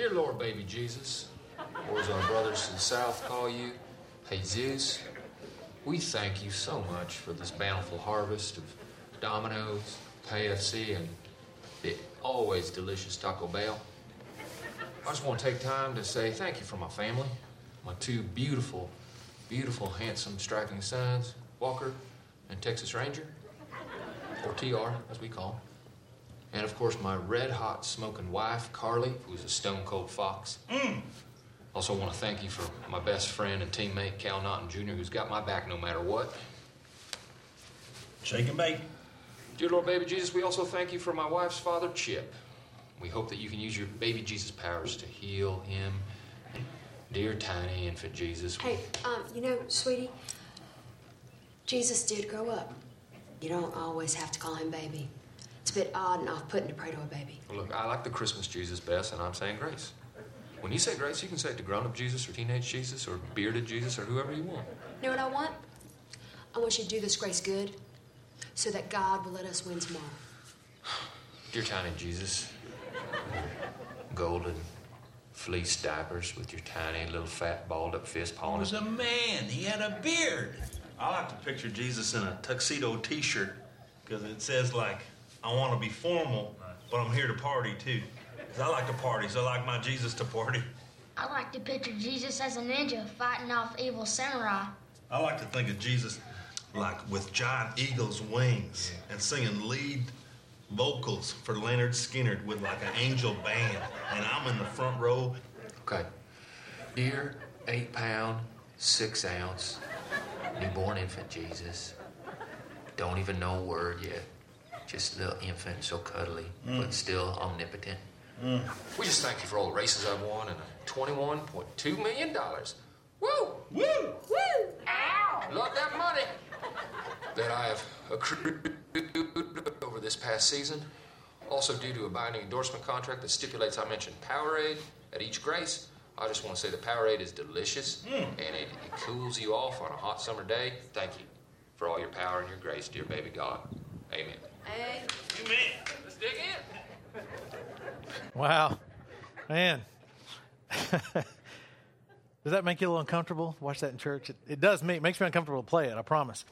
Dear Lord, baby Jesus, or as our brothers in the south call you, Hey Jesus, we thank you so much for this bountiful harvest of Domino's, KFC, and the always delicious Taco Bell. I just want to take time to say thank you for my family, my two beautiful, beautiful, handsome, striking sons, Walker and Texas Ranger, or TR, as we call him. And of course, my red hot smoking wife, Carly, who's a stone cold fox. Also, want to thank you for my best friend and teammate, Cal Naughton Jr., who's got my back no matter what. Shake and bake. Dear Lord, baby Jesus, we also thank you for my wife's father, Chip. We hope that you can use your baby Jesus powers to heal him. Dear tiny infant Jesus, Hey, um, you know, sweetie, Jesus did grow up. You don't always have to call him baby. It's a bit odd and off-putting to pray to a baby. look, I like the Christmas Jesus best, and I'm saying grace. When you say grace, you can say it to grown up Jesus or teenage Jesus or bearded Jesus or whoever you want. You know what I want? I want you to do this grace good so that God will let us win tomorrow. Dear tiny Jesus, golden fleece diapers with your tiny little fat balled up fist pawing. He pawing was a man. He had a beard. I like to picture Jesus in a tuxedo T-shirt because it says like, "I want to be formal, but I'm here to party too." 'Cause I like to party, so I like my Jesus to party. I like to picture Jesus as a ninja fighting off evil samurai. I like to think of Jesus like with giant eagle's wings and singing lead vocals for Lynyrd Skynyrd with like an angel band, and I'm in the front row. Okay. Dear eight pound, six ounce, newborn infant Jesus. Don't even know a word yet. Just a little infant, so cuddly, but mm. still omnipotent. Mm. We just thank you for all the races I've won and $21.2 million. Woo! Woo! Woo! Ow! Love that money that I have accrued over this past season. Also, due to a binding endorsement contract that stipulates I mention Powerade at each grace, I just want to say the Powerade is delicious mm. and it, it cools you off on a hot summer day. Thank you for all your power and your grace, dear baby God. Amen. Wow. Man. does that make you a little uncomfortable? Watch that in church. It, it does me. It makes me uncomfortable to play it, I promise.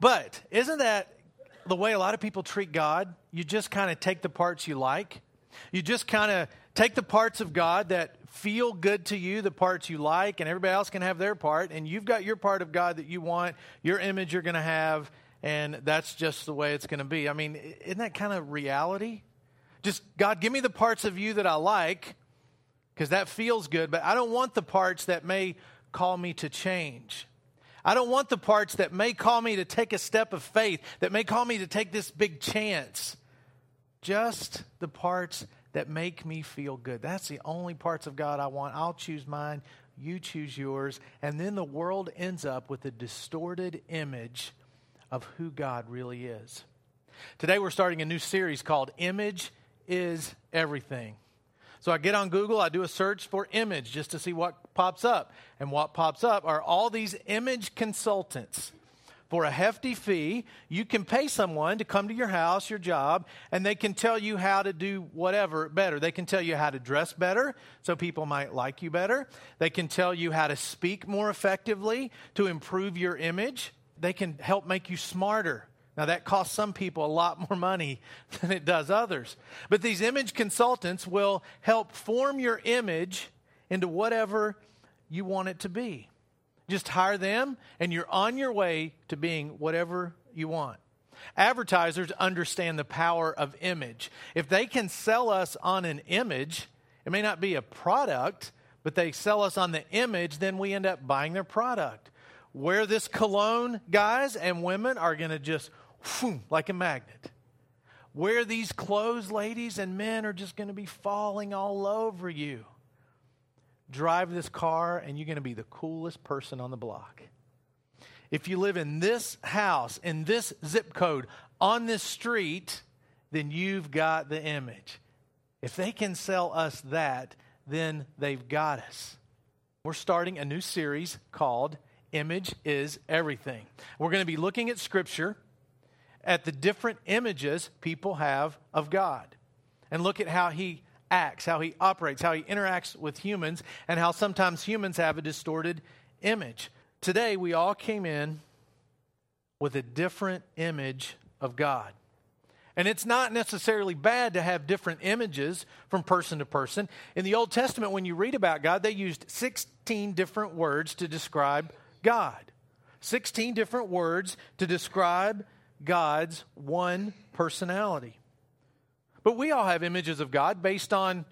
But isn't that the way a lot of people treat God? You just kind of take the parts you like. You just kind of take the parts of God that feel good to you, the parts you like, and everybody else can have their part. And you've got your part of God that you want, your image you're going to have, and that's just the way it's going to be. I mean, isn't that kind of reality? Just, God, give me the parts of you that I like because that feels good, but I don't want the parts that may call me to change. I don't want the parts that may call me to take a step of faith, that may call me to take this big chance. Just the parts that make me feel good. That's the only parts of God I want. I'll choose mine, you choose yours, and then the world ends up with a distorted image of who God really is. Today we're starting a new series called Image is Everything. So I get on Google, I do a search for image just to see what pops up. And what pops up are all these image consultants. For a hefty fee, you can pay someone to come to your house, your job, and they can tell you how to do whatever better. They can tell you how to dress better so people might like you better. They can tell you how to speak more effectively to improve your image. They can help make you smarter now, that costs some people a lot more money than it does others. But these image consultants will help form your image into whatever you want it to be. Just hire them, and you're on your way to being whatever you want. Advertisers understand the power of image. If they can sell us on an image, it may not be a product, but they sell us on the image, then we end up buying their product. Wear this cologne, guys and women are going to just whew, like a magnet. Wear these clothes, ladies and men are just going to be falling all over you. Drive this car, and you're going to be the coolest person on the block. If you live in this house, in this zip code, on this street, then you've got the image. If they can sell us that, then they've got us. We're starting a new series called Image is Everything. We're going to be looking at Scripture, at the different images people have of God, and look at how He acts, how he operates, how he interacts with humans, and how sometimes humans have a distorted image. Today, we all came in with a different image of God. And it's not necessarily bad to have different images from person to person. In the Old Testament, when you read about God, they used 16 different words to describe God. 16 different words to describe God's one personality. But we all have images of God based on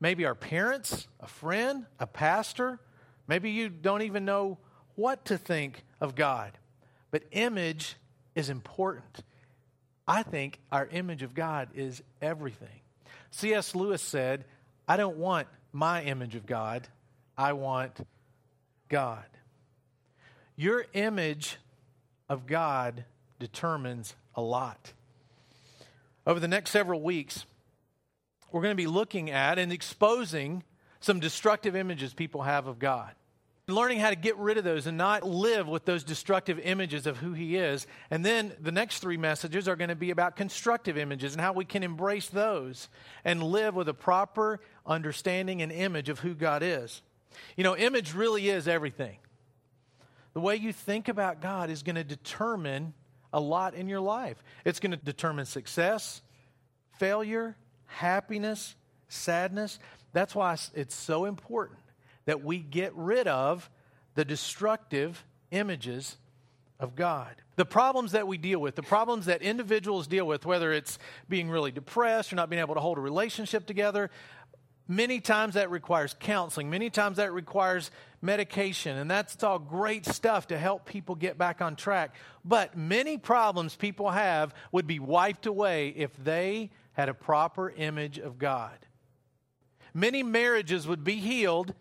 maybe our parents, a friend, a pastor. Maybe you don't even know what to think of God. But image is important. I think our image of God is everything. C.S. Lewis said, I don't want my image of God, I want God. Your image of God determines a lot. Over the next several weeks, we're going to be looking at and exposing some destructive images people have of God learning how to get rid of those and not live with those destructive images of who He is. And then the next three messages are going to be about constructive images and how we can embrace those and live with a proper understanding and image of who God is. You know, image really is everything. The way you think about God is going to determine a lot in your life. It's going to determine success, failure, happiness, sadness. That's why it's so important that we get rid of the destructive images of God. The problems that we deal with, the problems that individuals deal with, whether it's being really depressed or not being able to hold a relationship together, many times that requires counseling. Many times that requires medication. And that's all great stuff to help people get back on track. But many problems people have would be wiped away if they had a proper image of God. Many marriages would be healed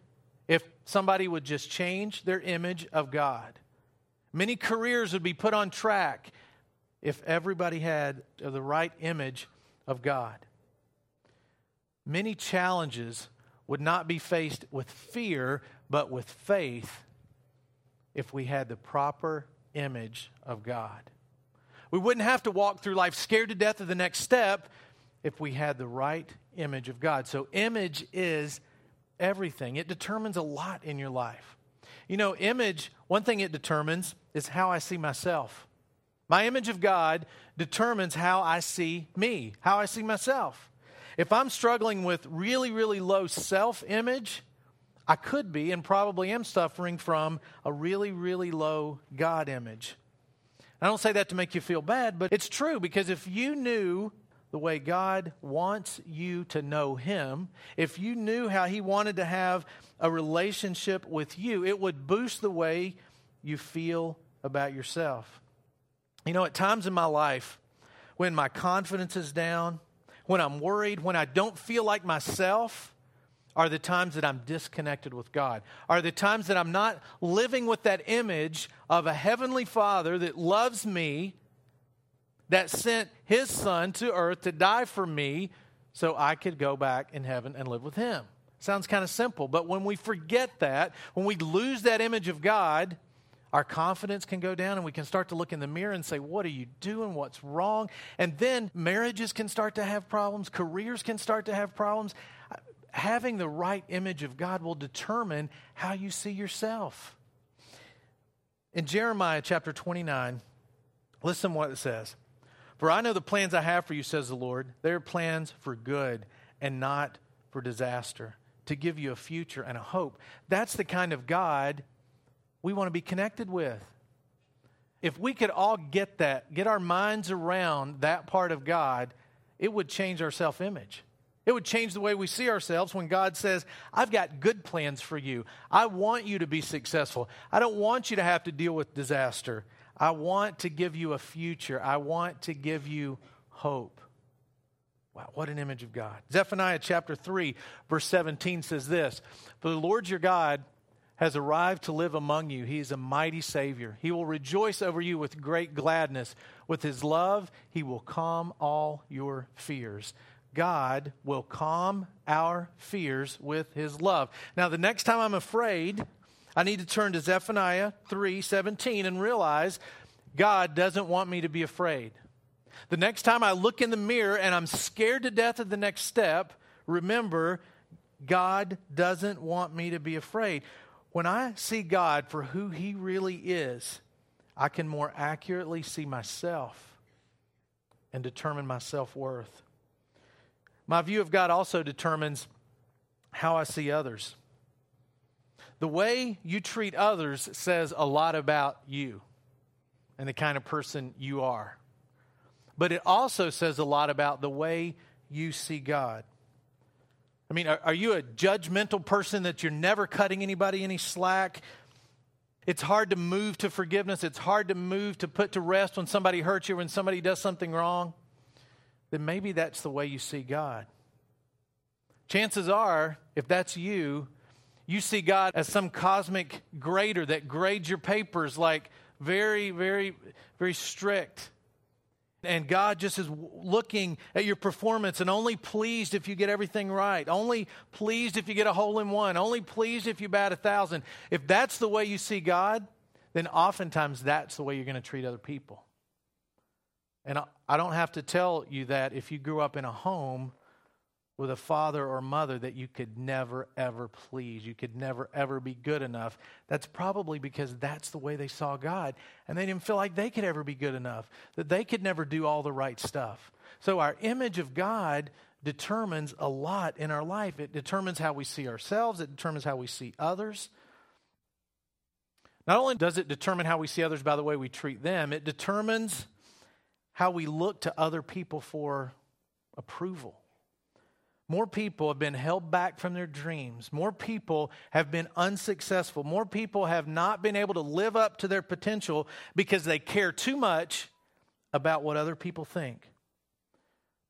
if somebody would just change their image of God. Many careers would be put on track if everybody had the right image of God. Many challenges would not be faced with fear, but with faith if we had the proper image of God. We wouldn't have to walk through life scared to death of the next step if we had the right image of God. So, image is everything. It determines a lot in your life. You know, image, one thing it determines is how I see myself. My image of God determines how I see me, how I see myself. If I'm struggling with really, really low self image, I could be and probably am suffering from a really, really low God image. I don't say that to make you feel bad, but it's true because if you knew the way God wants you to know Him, if you knew how He wanted to have a relationship with you, it would boost the way you feel about yourself. You know, at times in my life, when my confidence is down, when I'm worried, when I don't feel like myself, are the times that I'm disconnected with God, are the times that I'm not living with that image of a heavenly Father that loves me that sent his son to earth to die for me so I could go back in heaven and live with him. Sounds kind of simple, but when we forget that, when we lose that image of God, our confidence can go down and we can start to look in the mirror and say, What are you doing? What's wrong? And then marriages can start to have problems, careers can start to have problems. Having the right image of God will determine how you see yourself. In Jeremiah chapter 29, listen what it says. For I know the plans I have for you, says the Lord. They are plans for good and not for disaster, to give you a future and a hope. That's the kind of God we want to be connected with. If we could all get that, get our minds around that part of God, it would change our self image. It would change the way we see ourselves when God says, I've got good plans for you. I want you to be successful. I don't want you to have to deal with disaster. I want to give you a future. I want to give you hope. Wow, what an image of God. Zephaniah chapter 3, verse 17 says this For the Lord your God has arrived to live among you. He is a mighty Savior. He will rejoice over you with great gladness. With his love, he will calm all your fears. God will calm our fears with his love. Now, the next time I'm afraid, I need to turn to Zephaniah 3:17 and realize God doesn't want me to be afraid. The next time I look in the mirror and I'm scared to death of the next step, remember, God doesn't want me to be afraid. When I see God for who He really is, I can more accurately see myself and determine my self worth. My view of God also determines how I see others. The way you treat others says a lot about you and the kind of person you are. But it also says a lot about the way you see God. I mean, are, are, you a judgmental person that you're never cutting anybody any slack? It's hard to move to forgiveness. It's hard to move to put to rest when somebody hurts you, when somebody does something wrong. Then maybe that's the way you see God. Chances are, if that's you, you see God as some cosmic grader that grades your papers like very, very, very strict. And God just is looking at your performance and only pleased if you get everything right, only pleased if you get a hole in one, only pleased if you bat a thousand. If that's the way you see God, then oftentimes that's the way you're going to treat other people. And I don't have to tell you that if you grew up in a home with a father or mother that you could never, ever please. You could never, ever be good enough. That's probably because that's the way they saw God. And they didn't feel like they could ever be good enough, that they could never do all the right stuff. So our image of God determines a lot in our life. It determines how we see ourselves, it determines how we see others. Not only does it determine how we see others by the way we treat them, it determines how we look to other people for approval. More people have been held back from their dreams. More people have been unsuccessful. More people have not been able to live up to their potential because they care too much about what other people think.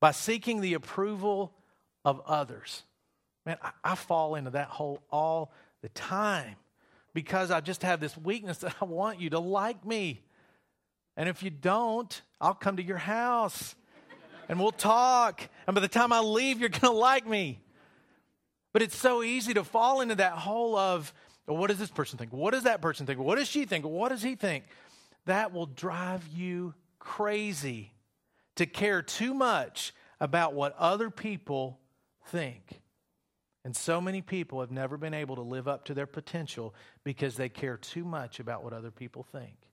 By seeking the approval of others. Man, I, I fall into that hole all the time because I just have this weakness that I want you to like me. And if you don't, I'll come to your house and we'll talk. And by the time I leave, you're going to like me. But it's so easy to fall into that hole of, well, what does this person think? What does that person think? What does she think? What does he think? That will drive you crazy to care too much about what other people think. And so many people have never been able to live up to their potential because they care too much about what other people think.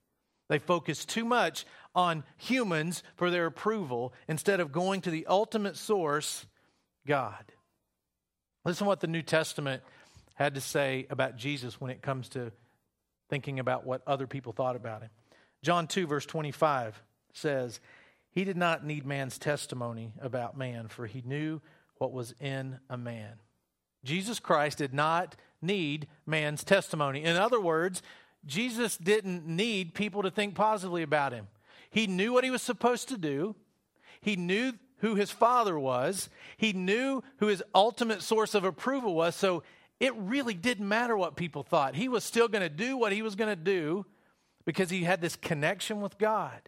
They focus too much on humans for their approval instead of going to the ultimate source, God. Listen to what the New Testament had to say about Jesus when it comes to thinking about what other people thought about him. John 2, verse 25 says, He did not need man's testimony about man, for he knew what was in a man. Jesus Christ did not need man's testimony. In other words, Jesus didn't need people to think positively about him. He knew what he was supposed to do, he knew who his father was, he knew who his ultimate source of approval was. So it really didn't matter what people thought. He was still going to do what he was going to do because he had this connection with God.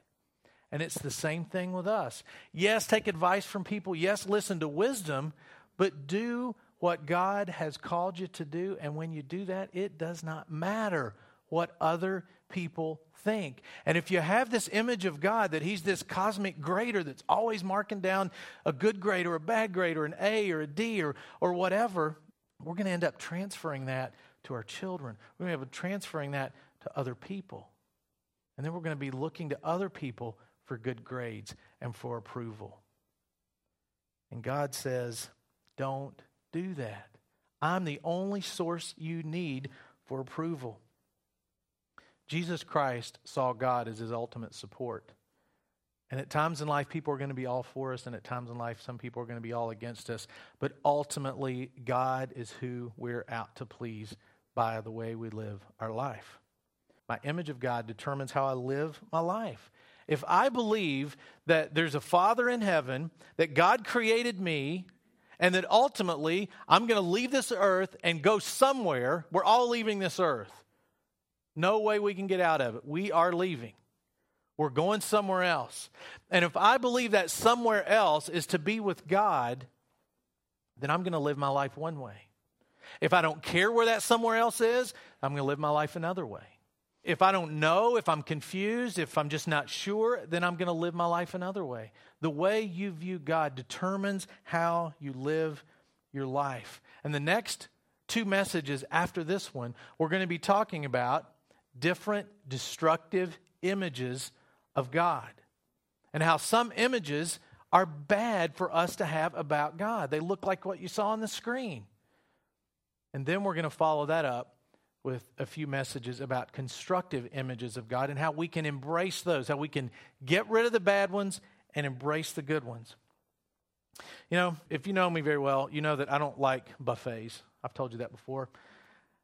And it's the same thing with us. Yes, take advice from people. Yes, listen to wisdom, but do what God has called you to do. And when you do that, it does not matter what other people think. And if you have this image of God that He's this cosmic grader that's always marking down a good grade or a bad grade or an A or a D or, or whatever, we're going to end up transferring that to our children. We're going to up transferring that to other people. And then we're going to be looking to other people for good grades and for approval. And God says, don't do that. I'm the only source you need for approval. Jesus Christ saw God as his ultimate support. And at times in life, people are going to be all for us, and at times in life, some people are going to be all against us. But ultimately, God is who we're out to please by the way we live our life. My image of God determines how I live my life. If I believe that there's a Father in heaven, that God created me, and that ultimately I'm going to leave this earth and go somewhere, we're all leaving this earth. No way we can get out of it. We are leaving. We're going somewhere else. And if I believe that somewhere else is to be with God, then I'm going to live my life one way. If I don't care where that somewhere else is, I'm going to live my life another way. If I don't know, if I'm confused, if I'm just not sure, then I'm going to live my life another way. The way you view God determines how you live your life. And the next two messages after this one, we're going to be talking about different destructive images of God and how some images are bad for us to have about God. They look like what you saw on the screen. And then we're going to follow that up with a few messages about constructive images of God and how we can embrace those, how we can get rid of the bad ones and embrace the good ones. You know, if you know me very well, you know that I don't like buffets. I've told you that before.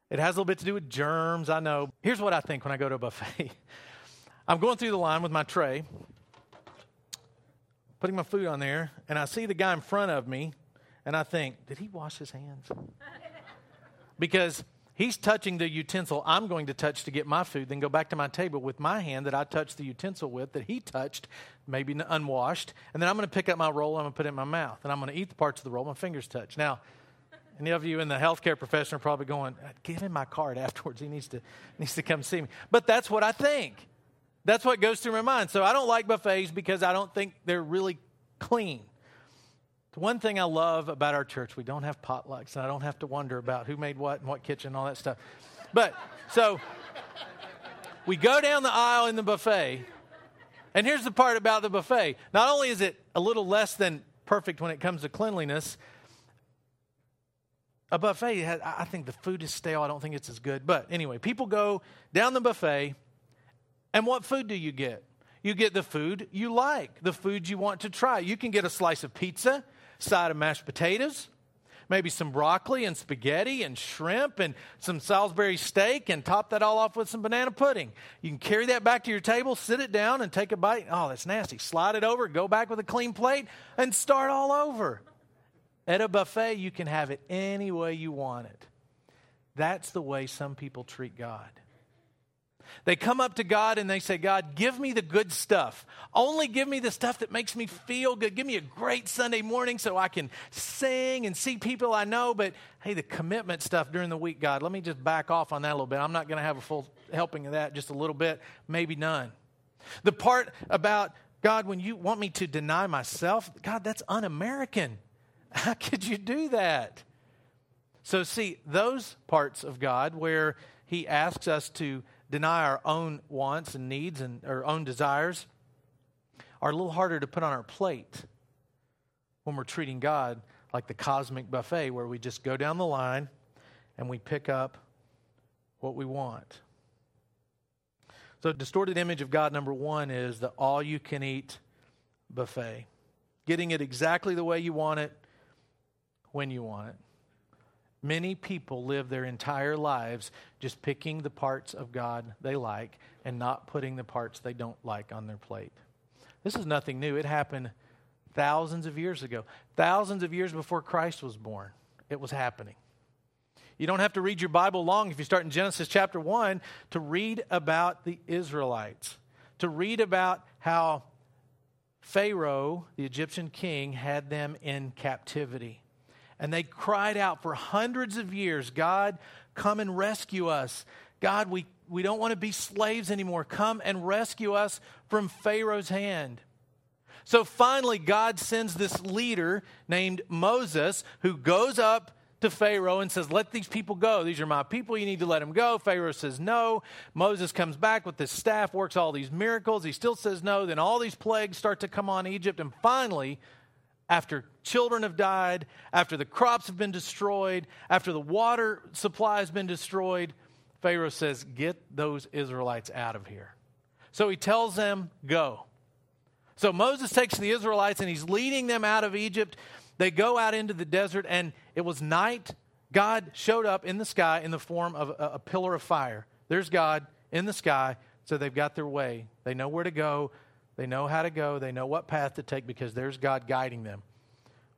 It has a little bit to do with germs, I know. Here's what I think when I go to a buffet I'm going through the line with my tray, putting my food on there, and I see the guy in front of me, and I think, did he wash his hands? Because he's touching the utensil I'm going to touch to get my food, then go back to my table with my hand that I touched the utensil with that he touched, maybe unwashed, and then I'm going to pick up my roll, I'm going to put it in my mouth, and I'm going to eat the parts of the roll my fingers touch. Now, any of you in the healthcare profession are probably going, uh, give him my card afterwards. He needs to, needs to come see me. But that's what I think. That's what goes through my mind. So I don't like buffets because I don't think they're really clean. The one thing I love about our church, we don't have potlucks, and I don't have to wonder about who made what and what kitchen and all that stuff. But so we go down the aisle in the buffet, and here's the part about the buffet. Not only is it a little less than perfect when it comes to cleanliness, a buffet, I think the food is stale. I don't think it's as good. But anyway, people go down the buffet, and what food do you get? You get the food you like, the food you want to try. You can get a slice of pizza, side of mashed potatoes, maybe some broccoli and spaghetti and shrimp and some Salisbury steak and top that all off with some banana pudding. You can carry that back to your table, sit it down, and take a bite. Oh, that's nasty. Slide it over, go back with a clean plate, and start all over. At a buffet, you can have it any way you want it. That's the way some people treat God. They come up to God and they say, God, give me the good stuff. Only give me the stuff that makes me feel good. Give me a great Sunday morning so I can sing and see people I know. But hey, the commitment stuff during the week, God, let me just back off on that a little bit. I'm not going to have a full helping of that, just a little bit, maybe none. The part about God, when you want me to deny myself, God, that's un American. How could you do that? So, see, those parts of God where He asks us to deny our own wants and needs and our own desires are a little harder to put on our plate when we're treating God like the cosmic buffet where we just go down the line and we pick up what we want. So, distorted image of God number one is the all you can eat buffet. Getting it exactly the way you want it when you want it. Many people live their entire lives just picking the parts of God they like and not putting the parts they don't like on their plate. This is nothing new. It happened thousands of years ago, thousands of years before Christ was born. It was happening. You don't have to read your Bible long if you start in Genesis chapter 1 to read about the Israelites, to read about how Pharaoh, the Egyptian king, had them in captivity. And they cried out for hundreds of years God, come and rescue us. God, we, we don't want to be slaves anymore. Come and rescue us from Pharaoh's hand. So finally, God sends this leader named Moses who goes up to Pharaoh and says, Let these people go. These are my people. You need to let them go. Pharaoh says no. Moses comes back with his staff, works all these miracles. He still says no. Then all these plagues start to come on Egypt. And finally, after children have died, after the crops have been destroyed, after the water supply has been destroyed, Pharaoh says, Get those Israelites out of here. So he tells them, Go. So Moses takes the Israelites and he's leading them out of Egypt. They go out into the desert, and it was night. God showed up in the sky in the form of a, a pillar of fire. There's God in the sky, so they've got their way. They know where to go. They know how to go, they know what path to take because there's God guiding them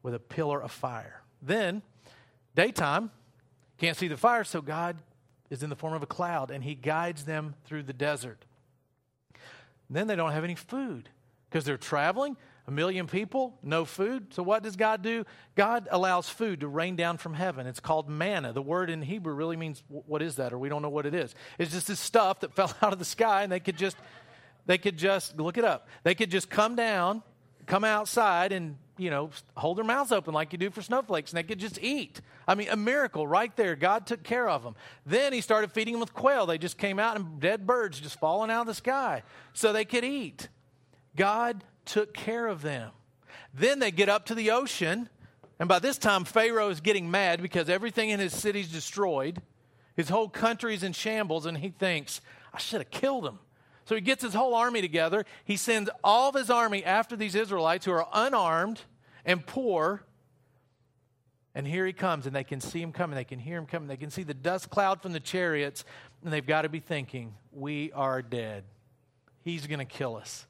with a pillar of fire. Then, daytime, can't see the fire, so God is in the form of a cloud and he guides them through the desert. Then they don't have any food because they're traveling, a million people, no food. So what does God do? God allows food to rain down from heaven. It's called manna. The word in Hebrew really means what is that or we don't know what it is. It's just this stuff that fell out of the sky and they could just they could just look it up. They could just come down, come outside, and you know, hold their mouths open like you do for snowflakes, and they could just eat. I mean, a miracle right there. God took care of them. Then he started feeding them with quail. They just came out and dead birds just falling out of the sky so they could eat. God took care of them. Then they get up to the ocean, and by this time, Pharaoh is getting mad because everything in his city's destroyed. His whole country's in shambles, and he thinks, I should have killed him. So he gets his whole army together. He sends all of his army after these Israelites who are unarmed and poor. And here he comes, and they can see him coming. They can hear him coming. They can see the dust cloud from the chariots, and they've got to be thinking, We are dead. He's going to kill us.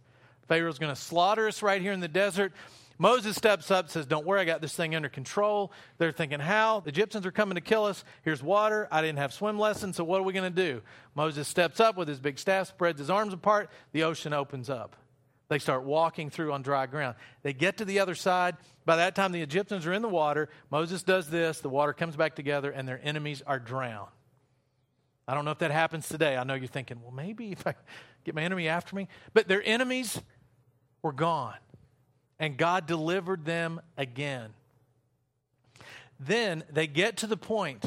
Pharaoh's going to slaughter us right here in the desert. Moses steps up, says, Don't worry, I got this thing under control. They're thinking, How? The Egyptians are coming to kill us. Here's water. I didn't have swim lessons, so what are we going to do? Moses steps up with his big staff, spreads his arms apart. The ocean opens up. They start walking through on dry ground. They get to the other side. By that time, the Egyptians are in the water. Moses does this. The water comes back together, and their enemies are drowned. I don't know if that happens today. I know you're thinking, well, maybe if I get my enemy after me. But their enemies were gone and God delivered them again. Then they get to the point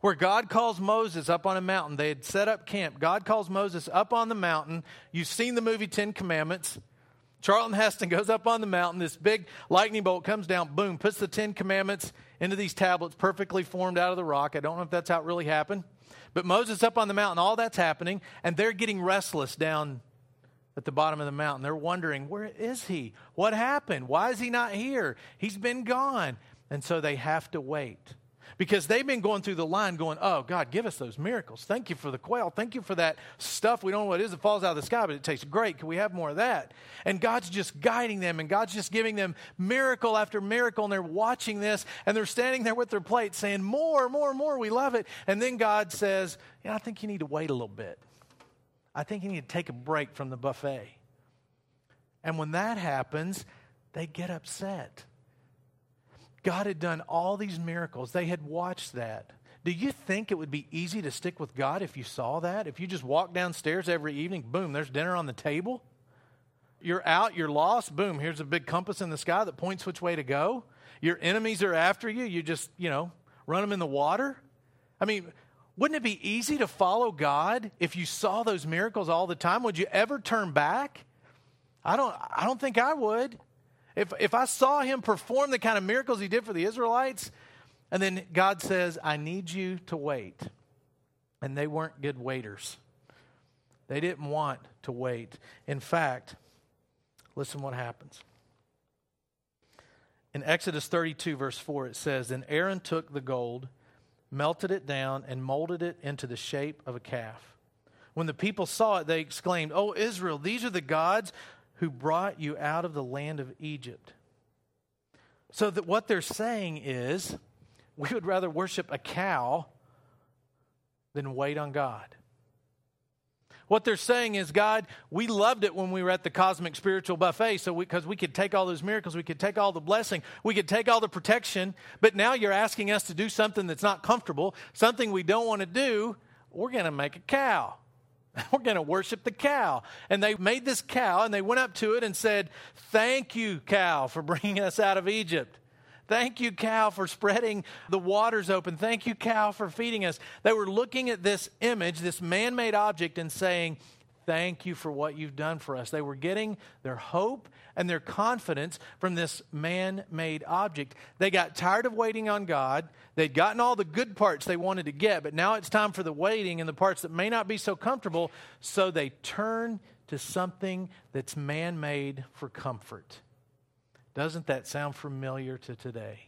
where God calls Moses up on a mountain. They had set up camp. God calls Moses up on the mountain. You've seen the movie Ten Commandments. Charlton Heston goes up on the mountain. This big lightning bolt comes down, boom, puts the Ten Commandments into these tablets perfectly formed out of the rock. I don't know if that's how it really happened. But Moses up on the mountain, all that's happening, and they're getting restless down at the bottom of the mountain. They're wondering, where is he? What happened? Why is he not here? He's been gone. And so they have to wait because they've been going through the line going, oh, God, give us those miracles. Thank you for the quail. Thank you for that stuff. We don't know what it is. It falls out of the sky, but it tastes great. Can we have more of that? And God's just guiding them and God's just giving them miracle after miracle. And they're watching this and they're standing there with their plate saying, more, more, more. We love it. And then God says, yeah, I think you need to wait a little bit. I think you need to take a break from the buffet. And when that happens, they get upset. God had done all these miracles, they had watched that. Do you think it would be easy to stick with God if you saw that? If you just walk downstairs every evening, boom, there's dinner on the table? You're out, you're lost, boom, here's a big compass in the sky that points which way to go. Your enemies are after you, you just, you know, run them in the water. I mean, wouldn't it be easy to follow God if you saw those miracles all the time? Would you ever turn back? I don't, I don't think I would. If, if I saw him perform the kind of miracles he did for the Israelites, and then God says, I need you to wait. And they weren't good waiters. They didn't want to wait. In fact, listen what happens. In Exodus 32, verse 4, it says, Then Aaron took the gold melted it down, and molded it into the shape of a calf. When the people saw it, they exclaimed, Oh, Israel, these are the gods who brought you out of the land of Egypt. So that what they're saying is, we would rather worship a cow than wait on God. What they're saying is, God, we loved it when we were at the cosmic spiritual buffet, so because we, we, could take all those miracles, we could take all the blessing, we could take all the protection, but now you're asking us to do something that's not comfortable, something we don't want to do. We're going to make a cow. We're going to worship the cow. And they made this cow, and they went up to it and said, Thank you, cow, for bringing us out of Egypt. Thank you, cow, for spreading the waters open. Thank you, cow, for feeding us. They were looking at this image, this man made object, and saying, Thank you for what you've done for us. They were getting their hope and their confidence from this man made object. They got tired of waiting on God. They'd gotten all the good parts they wanted to get, but now it's time for the waiting and the parts that may not be so comfortable. So they turn to something that's man made for comfort. Doesn't that sound familiar to today?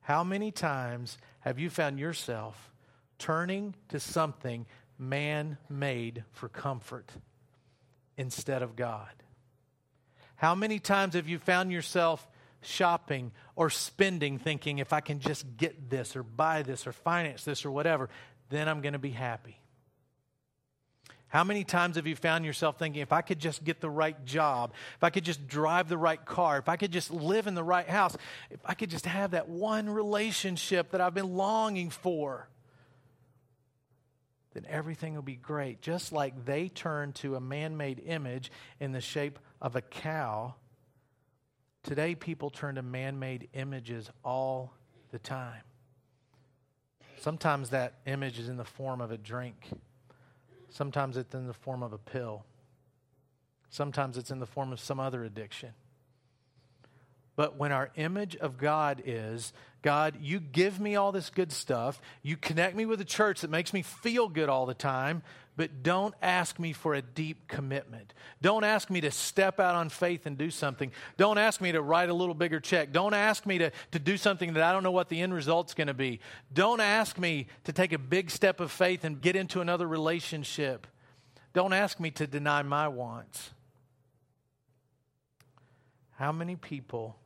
How many times have you found yourself turning to something man made for comfort instead of God? How many times have you found yourself shopping or spending thinking, if I can just get this or buy this or finance this or whatever, then I'm going to be happy? How many times have you found yourself thinking, if I could just get the right job, if I could just drive the right car, if I could just live in the right house, if I could just have that one relationship that I've been longing for, then everything will be great. Just like they turned to a man made image in the shape of a cow, Today, people turn to man made images all the time. Sometimes that image is in the form of a drink, sometimes it's in the form of a pill, sometimes it's in the form of some other addiction. But when our image of God is, God, you give me all this good stuff, you connect me with a church that makes me feel good all the time, but don't ask me for a deep commitment. Don't ask me to step out on faith and do something. Don't ask me to write a little bigger check. Don't ask me to, to do something that I don't know what the end result's going to be. Don't ask me to take a big step of faith and get into another relationship. Don't ask me to deny my wants. How many people,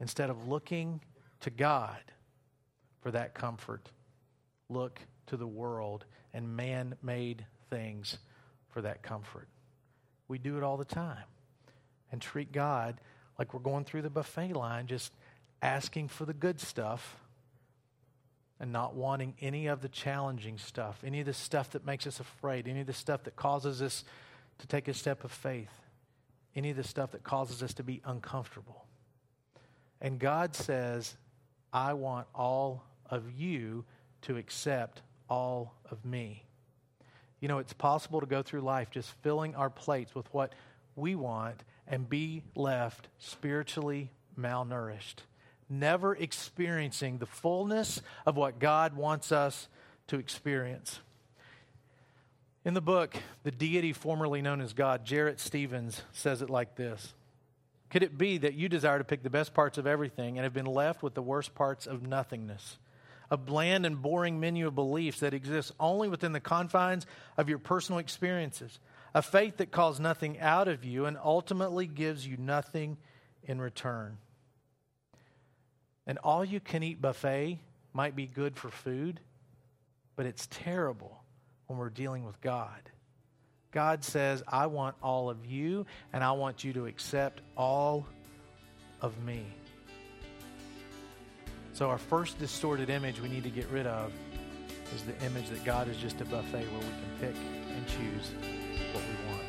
instead of looking to God for that comfort, look to the world and man made things for that comfort. We do it all the time and treat God like we're going through the buffet line, just asking for the good stuff and not wanting any of the challenging stuff, any of the stuff that makes us afraid, any of the stuff that causes us to take a step of faith, any of the stuff that causes us to be uncomfortable. And God says, I want all of you to accept all of me. You know, it's possible to go through life just filling our plates with what we want and be left spiritually malnourished, never experiencing the fullness of what God wants us to experience. In the book, The Deity Formerly Known as God, Jarrett Stevens says it like this Could it be that you desire to pick the best parts of everything and have been left with the worst parts of nothingness? A bland and boring menu of beliefs that exists only within the confines of your personal experiences, a faith that calls nothing out of you and ultimately gives you nothing in return. An all you can eat buffet might be good for food, but it's terrible when we're dealing with God. God says, I want all of you, and I want you to accept all of me. So, our first distorted image we need to get rid of is the image that God is just a buffet where we can pick and choose what we want.